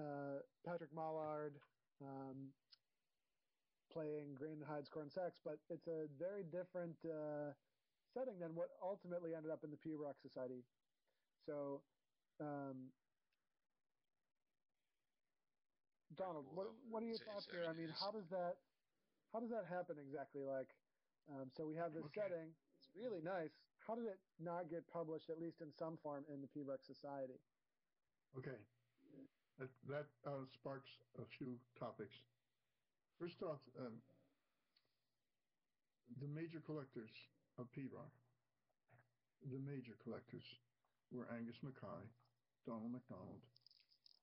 uh, Patrick Molard um, playing Grain Hides corn sacks, but it's a very different uh, setting than what ultimately ended up in the Pibroch Society. So, um, Donald, what, what are your thoughts here? I mean, how does that how does that happen exactly? Like, um, so we have this okay. setting. It's really nice. How did it not get published, at least in some form, in the Pibroch Society? Okay, that, that uh, sparks a few topics. First off, um, the major collectors of Pibroch, the major collectors, were Angus Mackay, Donald MacDonald.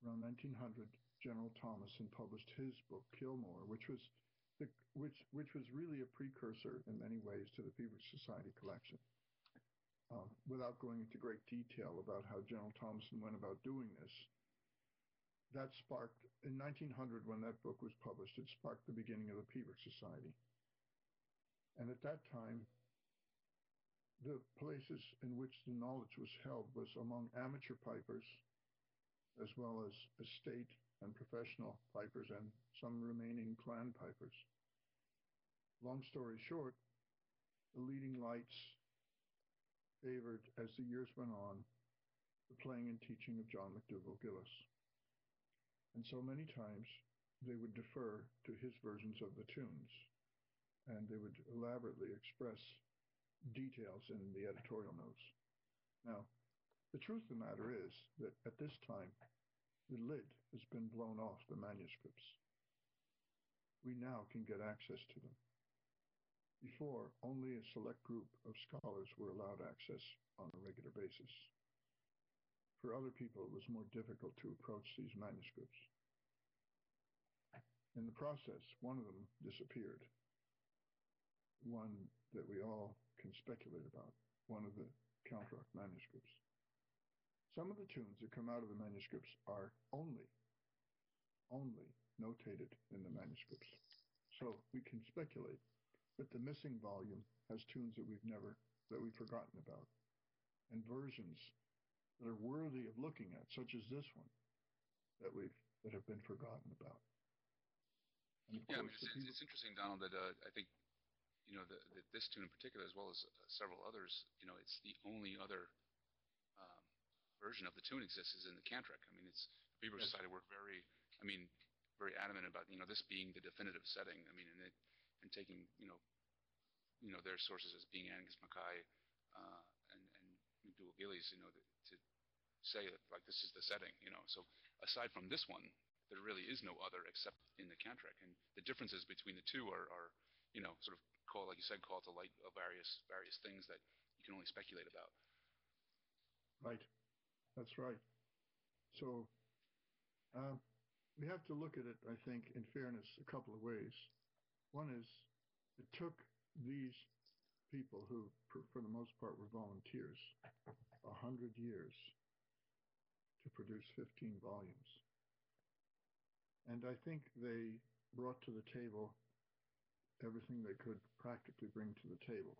Around 1900, General Thomason published his book Ceol Mor, which was the, which which was really a precursor in many ways to the Pibroch Society collection. Um, without going into great detail about how General Thomason went about doing this, that sparked in 1900 when that book was published. It sparked the beginning of the Pibroch Society, and at that time, the places in which the knowledge was held was among amateur pipers, as well as estate and professional pipers and some remaining clan pipers. Long story short, the leading lights favored, as the years went on, the playing and teaching of John MacDougall Gillies. And so many times they would defer to his versions of the tunes, and they would elaborately express details in the editorial notes. Now, the truth of the matter is that at this time, the lid has been blown off the manuscripts. We now can get access to them. Before, only a select group of scholars were allowed access on a regular basis. For other people, it was more difficult to approach these manuscripts. In the process, one of them disappeared, one that we all can speculate about, one of the Canntaireachd manuscripts. Some of the tunes that come out of the manuscripts are only, only notated in the manuscripts. So we can speculate that the missing volume has tunes that we've never, that we've forgotten about, and versions that are worthy of looking at, such as this one, that we've, that have been forgotten about. yeah, I mean, it's, it's, interesting, Donald, that uh, I think, you know, the, the, this tune in particular, as well as uh, several others, you know, it's the only other um, version of the tune exists is in the Canntaireachd. I mean, it's the Beaver yes. Society were very, I mean, very adamant about you know this being the definitive setting. I mean, and it, and taking you know, you know their sources as being Angus Mackay uh, and and MacDougall Gillies, you know, to say that like this is the setting, you know. So aside from this one, there really is no other except in the Canntaireachd, and the differences between the two are, are you know, sort of call like you said, call to light of various various things that you can only speculate about. Right. That's right. So uh, we have to look at it, I think, in fairness, a couple of ways. One is it took these people who, for, the most part, were volunteers, a hundred years to produce 15 volumes. And I think they brought to the table everything they could practically bring to the table.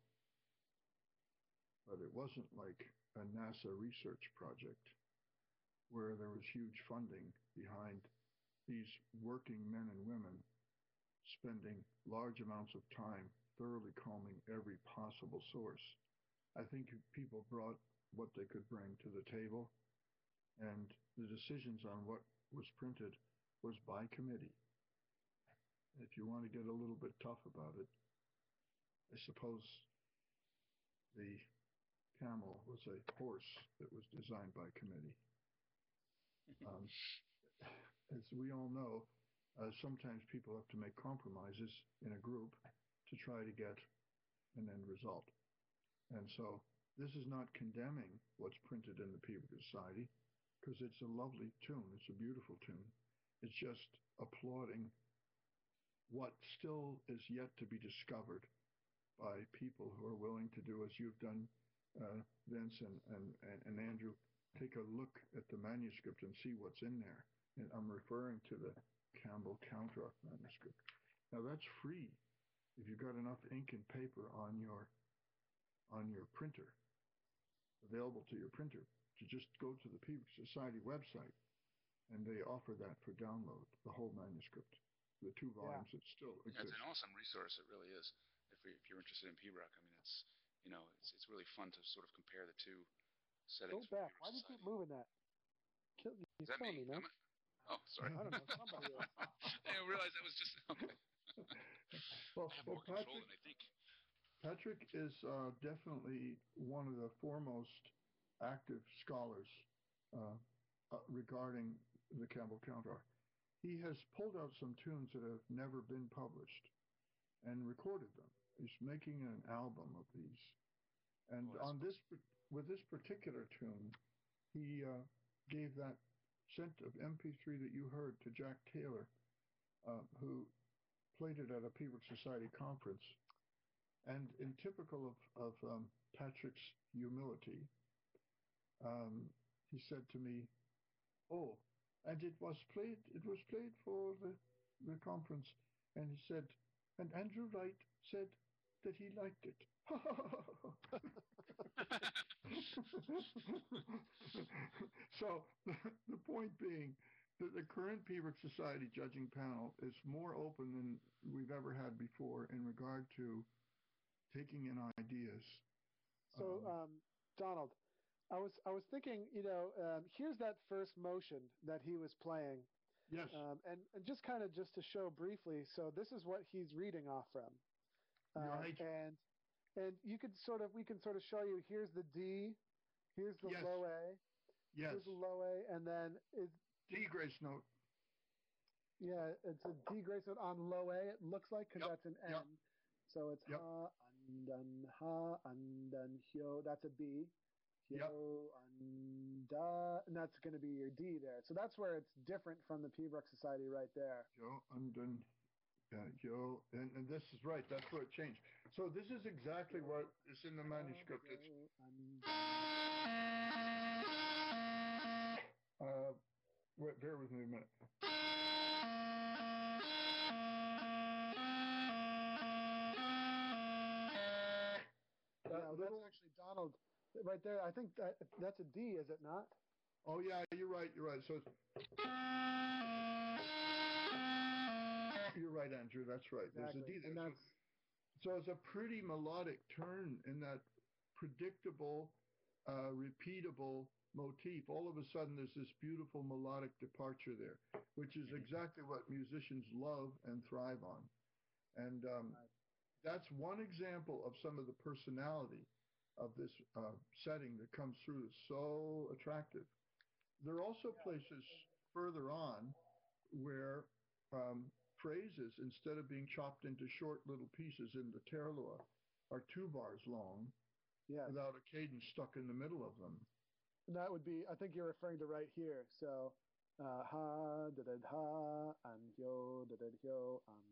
But it wasn't like a NASA research project where there was huge funding behind these working men and women spending large amounts of time thoroughly combing every possible source. I think people brought what they could bring to the table, and the decisions on what was printed was by committee. If you want to get a little bit tough about it, I suppose the camel was a horse that was designed by committee. Um, as we all know, uh, sometimes people have to make compromises in a group to try to get an end result. And so this is not condemning what's printed in the Pibroch Society because it's a lovely tune. It's a beautiful tune. It's just applauding what still is yet to be discovered by people who are willing to do as you've done uh, Vince and, and, and Andrew, take a look at the manuscript and see what's in there. And I'm referring to the Campbell Canntaireachd manuscript. Now that's free if you've got enough ink and paper on your on your printer, available to your printer to just go to the Pibroch Society website, and they offer that for download, the whole manuscript, the two volumes that still Yeah, exist. it's an awesome resource. It really is. If, we, if you're interested in Pibroch, I mean, it's you know, it's it's really fun to sort of compare the two settings. Go for back. Why do you keep moving that? Kill, he's Is that killing me? me, man. Am I- Oh, sorry. I don't know. Somebody is. I didn't realize that was just. Okay. Well, I have well more control Patrick, than I think. Patrick is uh, definitely one of the foremost active scholars uh, uh, regarding the Campbell Canntaireachd. He has pulled out some tunes that have never been published and recorded them. He's making an album of these. And Oh, that's on this, with this particular tune, he uh, gave that scent of MP3 that you heard to Jack Taylor, uh, who played it at a Pibroch Society conference. And in typical of, of um, Patrick's humility, um, he said to me, "Oh, and it was played. It was played for the the conference." And he said, and Andrew Wright said that he liked it. so the point being that the current Pibroch Society judging panel is more open than we've ever had before in regard to taking in ideas. So, Um, um, Donald, I was I was thinking, you know, um, here's that first motion that he was playing, Yes. um, and and just kind of just to show briefly. So this is what he's reading off from, Um, Right. and and you could sort of we can sort of show you. Here's the D, here's the Yes. low A, yes. here's the low A, and then it, D grace note. yeah, it's a D grace note on low A. It looks like because Yep, that's an N. yep. So it's Yep. ha andan ha andan hyo. That's a B. Yep. Hyo anda, and that's going to be your D there. So that's where it's different from the Pibroch Society right there. Yo, and then, yeah, yo, and, and this is right. That's where it changed. So this is exactly what is in the manuscript. It's uh, wait, bear with me a minute. That that's actually Donald right there. I think that that's a D, is it not? Oh yeah, you're right. You're right. So it's, you're right, Andrew. That's right. There's a Exactly. D And that's So, it's a pretty melodic turn in that predictable, uh, repeatable motif. All of a sudden, there's this beautiful melodic departure there, which is exactly what musicians love and thrive on. And um, that's one example of some of the personality of this uh, setting that comes through. So attractive. There are also places further on where um, phrases, instead of being chopped into short little pieces in the taorluath, are two bars long yes. without a cadence stuck in the middle of them. And that would be, I think you're referring to right here. So, uh, ha, da da ha, and yo, da da hyo, um,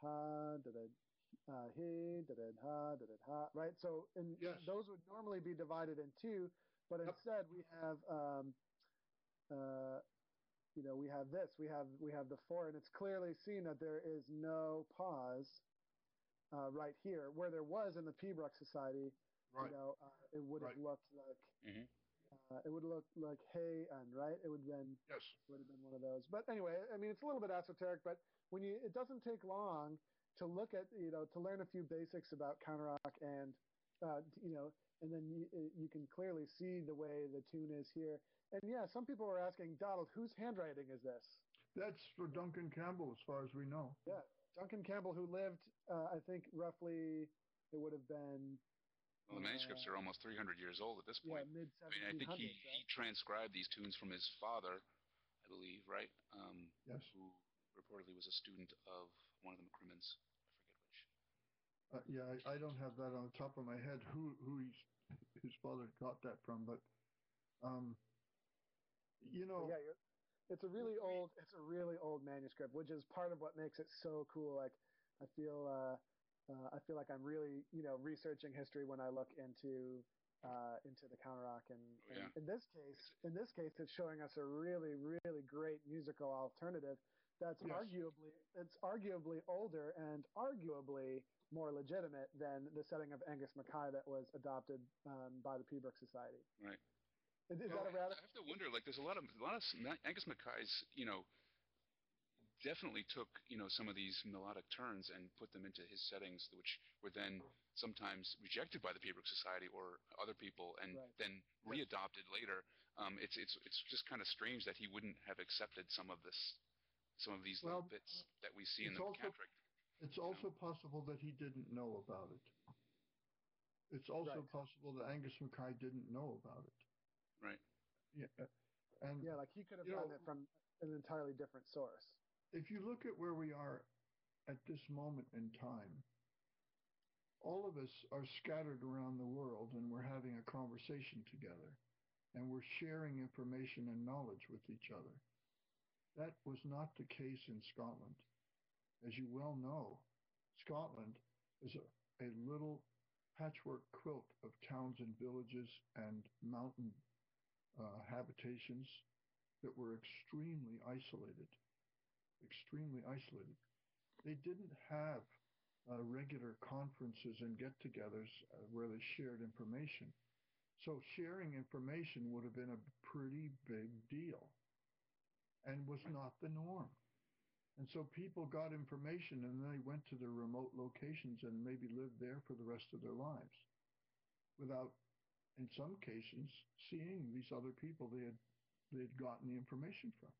ha, da da, uh, he, da da ha, da da ha. Right. So, and Yes. those would normally be divided in two, but Yep. instead we have, um, uh, you know, we have this. We have we have the four, and it's clearly seen that there is no pause uh, right here, where there was in the Pibroch Society. Right. You know, uh, it would have Right. looked like Mhm. uh, it would look like hey and right. It would have been Yes. would have been one of those. But anyway, I mean, it's a little bit esoteric, but when you it doesn't take long to look at you know to learn a few basics about canntaireachd and uh, you know and then you you can clearly see the way the tune is here. And yeah, some people were asking Donald, whose handwriting is this? That's for Duncan Campbell, as far as we know. Yeah, Duncan Campbell, who lived, uh, I think roughly it would have been Well, the manuscripts are almost 300 years old at this point. yeah point. mid I mean, I think he, seventeen he transcribed these tunes from his father, I believe, right? Um, Yes. Who reportedly was a student of one of the McCrimmons. I forget which. Uh, yeah, I, I don't have that on the top of my head who who he's, his father got that from, but um, you know, yeah, you're, it's a really old, it's a really old manuscript, which is part of what makes it so cool. Like, I feel, uh, uh, I feel like I'm really, you know, researching history when I look into, uh, into the canntaireachd, and, Oh, and yeah. in this case, in this case, it's showing us a really, really great musical alternative. That's Yes. arguably, it's arguably older and arguably more legitimate than the setting of Angus Mackay that was adopted um, by the Pibroch Society. Right. Is, is that a rather? I have to wonder. Like, there's a lot of a lot of Angus Mackay's. You know, definitely took you know some of these melodic turns and put them into his settings, which were then sometimes rejected by the Pibroch Society or other people, and Right. then readopted later. Um, it's it's it's just kind of strange that he wouldn't have accepted some of this, some of these little Well, bits that we see in it's the also- Canntaireachd. It's also possible that he didn't know about it. It's also Right. possible that Angus Mackay didn't know about it. Right. Yeah, uh, and Yeah, like he could have gotten know- it from an entirely different source. if you look at where we are at this moment in time, all of us are scattered around the world and we're having a conversation together and we're sharing information and knowledge with each other. That was not the case in Scotland. As you well know, Scotland is a, a little patchwork quilt of towns and villages and mountain uh, habitations that were extremely isolated extremely isolated. They didn't have uh, regular conferences and get togethers uh, where they shared information. So sharing information would have been a pretty big deal and was not the norm. And so people got information and they went to their remote locations and maybe lived there for the rest of their lives without, in some cases, seeing these other people they had they had gotten the information from.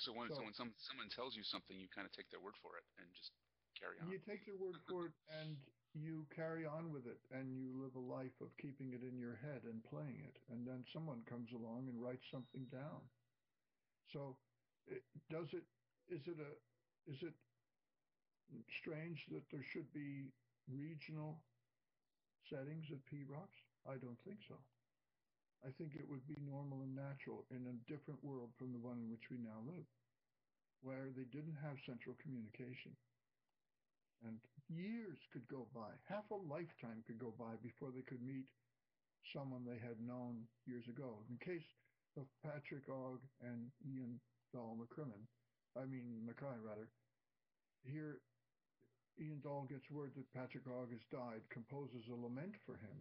So when So- so when some, someone tells you something, you kind of take their word for it and just carry on. You take their word for it and you carry on with it and you live a life of keeping it in your head and playing it. And then someone comes along and writes something down. So does it, is it a, is it strange that there should be regional settings at pibrochs? I don't think so. I think it would be normal and natural in a different world from the one in which we now live, where they didn't have central communication and years could go by. Half a lifetime could go by before they could meet someone they had known years ago. In the case of Patrick Og and Iain Dall McCrimmon, I mean Mackay rather, here Iain Dall gets word that Patrick Og has died, composes a lament for him,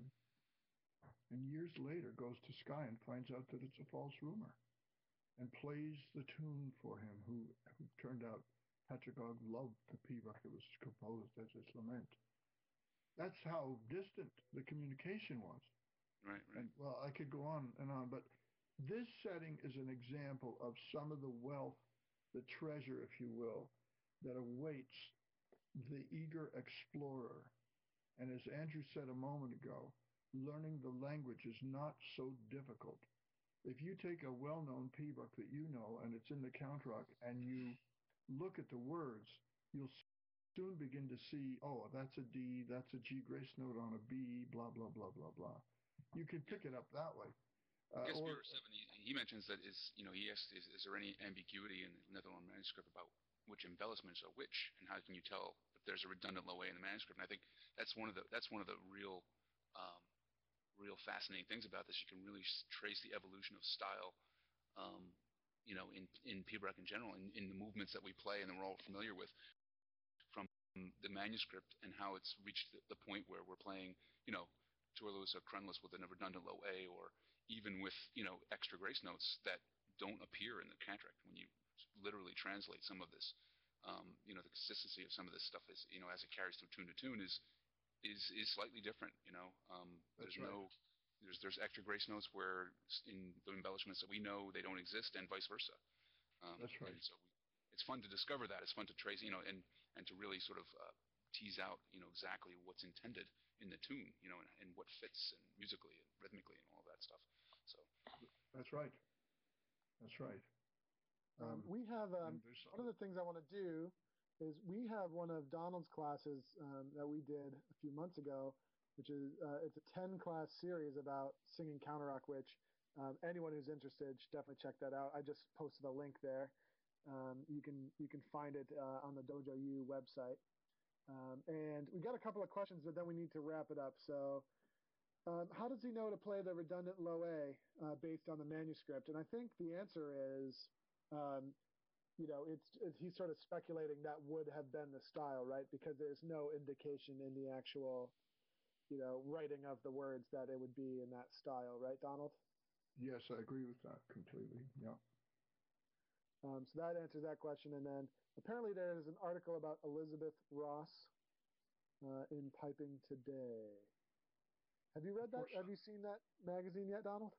and years later goes to Skye and finds out that it's a false rumor and plays the tune for him, who, who turned out Patrick Og loved the Pibroch that was composed as his lament. That's how distant the communication was. Right, right. And well, I could go on and on, but this setting is an example of some of the wealth, the treasure, if you will, that awaits the eager explorer. And as Andrew said a moment ago, learning the language is not so difficult. If you take a well-known Pibroch that you know and it's in the Canntaireachd and you look at the words, you'll soon begin to see, oh, that's a D, that's a G grace note on a B, blah, blah, blah, blah, blah. You can pick it up that way. Uh, I guess or, Seven, he, he mentions that is you know he asked is, is there any ambiguity in the Nether Lorn manuscript about which embellishments are which, and how can you tell if there's a redundant low A in the manuscript? And I think that's one of the that's one of the real um, real fascinating things about this. You can really trace the evolution of style, um, you know, in in Pibroch in general, in, in the movements that we play and that we're all familiar with from the manuscript and how it's reached the, the point where we're playing, you know, taorluaths or crunluaths with a redundant low A, or even with you know extra grace notes that don't appear in the canntaireachd when you literally translate some of this. Um, you know, the consistency of some of this stuff is, you know, as it carries through tune to tune is is is slightly different. You know, um, there's right. no there's there's extra grace notes where in the embellishments that we know they don't exist, and vice versa. Um, That's right. So we, it's fun to discover that. It's fun to trace, you know, and and to really sort of uh, tease out, you know, exactly what's intended in the tune, you know, and, and what fits and musically and rhythmically and all of that stuff. So that's right. That's right. Um, Um, we have um, one of the things I want to do is we have one of Donald's classes um, that we did a few months ago, which is uh, it's a ten class series about singing canntaireachd. Which um, anyone who's interested should definitely check that out. I just posted a link there. Um, you can you can find it uh, on the Dojo U website. Um, and we got a couple of questions, but then we need to wrap it up. So, um, how does he know to play the redundant low A uh, based on the manuscript? And I think the answer is um, you know, it's, it's he's sort of speculating that would have been the style, right? Because there's no indication in the actual, you know, writing of the words that it would be in that style, right, Donald? Yes, I agree with that completely. Yeah. Um, so that answers that question. And then apparently there is an article about Elizabeth Ross uh, in Piping Today. Have you read that? Have you seen that magazine yet, Donald?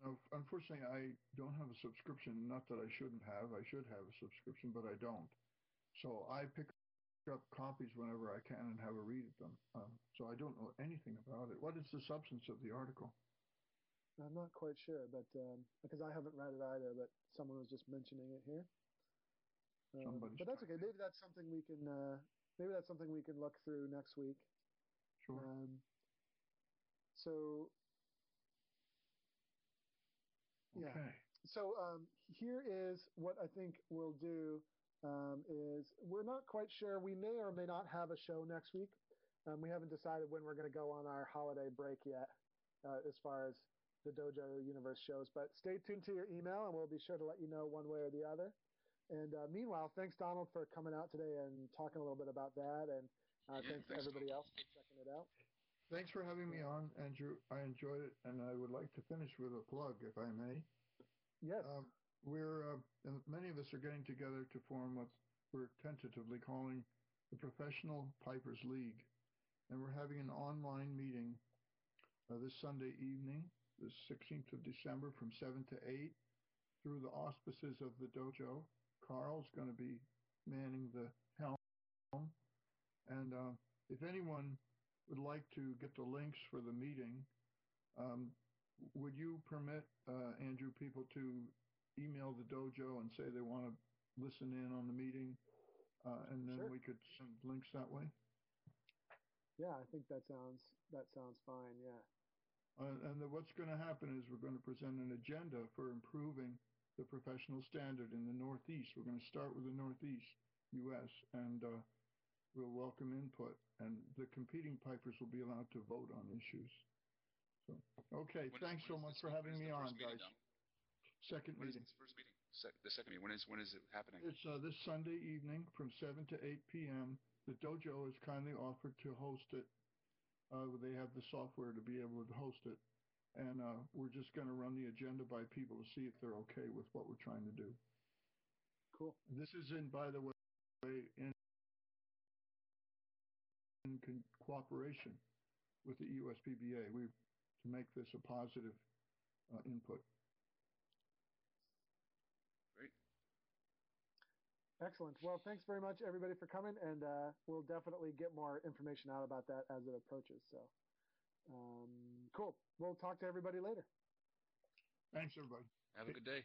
No, unfortunately, I don't have a subscription. Not that I shouldn't have. I should have a subscription, but I don't. So I pick up copies whenever I can and have a read of them. Um, so I don't know anything about it. What is the substance of the article? I'm not quite sure, but um, because I haven't read it either, but someone was just mentioning it here. Um, but that's okay. Maybe that's something we can. Uh, maybe that's something we can look through next week. Sure. Um, so. Okay. Yeah. So um, here is what I think we'll do. Um, is we're not quite sure. We may or may not have a show next week. Um, we haven't decided when we're going to go on our holiday break yet, uh, as far as the Dojo Universe shows. But stay tuned to your email, and we'll be sure to let you know one way or the other. And uh, meanwhile, thanks Donald for coming out today and talking a little bit about that, and uh, yeah, thanks, thanks everybody else for checking it out. Thanks for having me on, Andrew. I enjoyed it, and I would like to finish with a plug, if I may. Yes. Um, we're uh, many of us are getting together to form what we're tentatively calling the Professional Pipers League, and we're having an online meeting uh, this Sunday evening the 16th of December from 7 to 8 through the auspices of the dojo. Carl's going to be manning the helm. And uh, if anyone would like to get the links for the meeting, um, would you permit, uh, Andrew, people to email the dojo and say they want to listen in on the meeting? Uh, and then sure. we could send links that way? Yeah, I think that sounds that sounds fine. Yeah. Uh, and the, what's going to happen is we're going to present an agenda for improving the professional standard in the Northeast. We're going to start with the Northeast U.S. and uh, we'll welcome input. And the competing pipers will be allowed to vote on issues. So, okay, when thanks is, so much for having me on, guys. Second when meeting. Is first meeting. Se- the second meeting. When is when is it happening? It's uh, this Sunday evening from seven to eight p.m. The dojo has kindly offered to host it uh, they have the software to be able to host it. And uh, we're just going to run the agenda by people to see if they're okay with what we're trying to do. Cool. This is in, by the way, in, in cooperation with the USPBA. We to make this a positive uh, input. Excellent. Well, thanks very much, everybody, for coming, and uh, we'll definitely get more information out about that as it approaches. So, um, cool. We'll talk to everybody later. Thanks, everybody. Have a good day.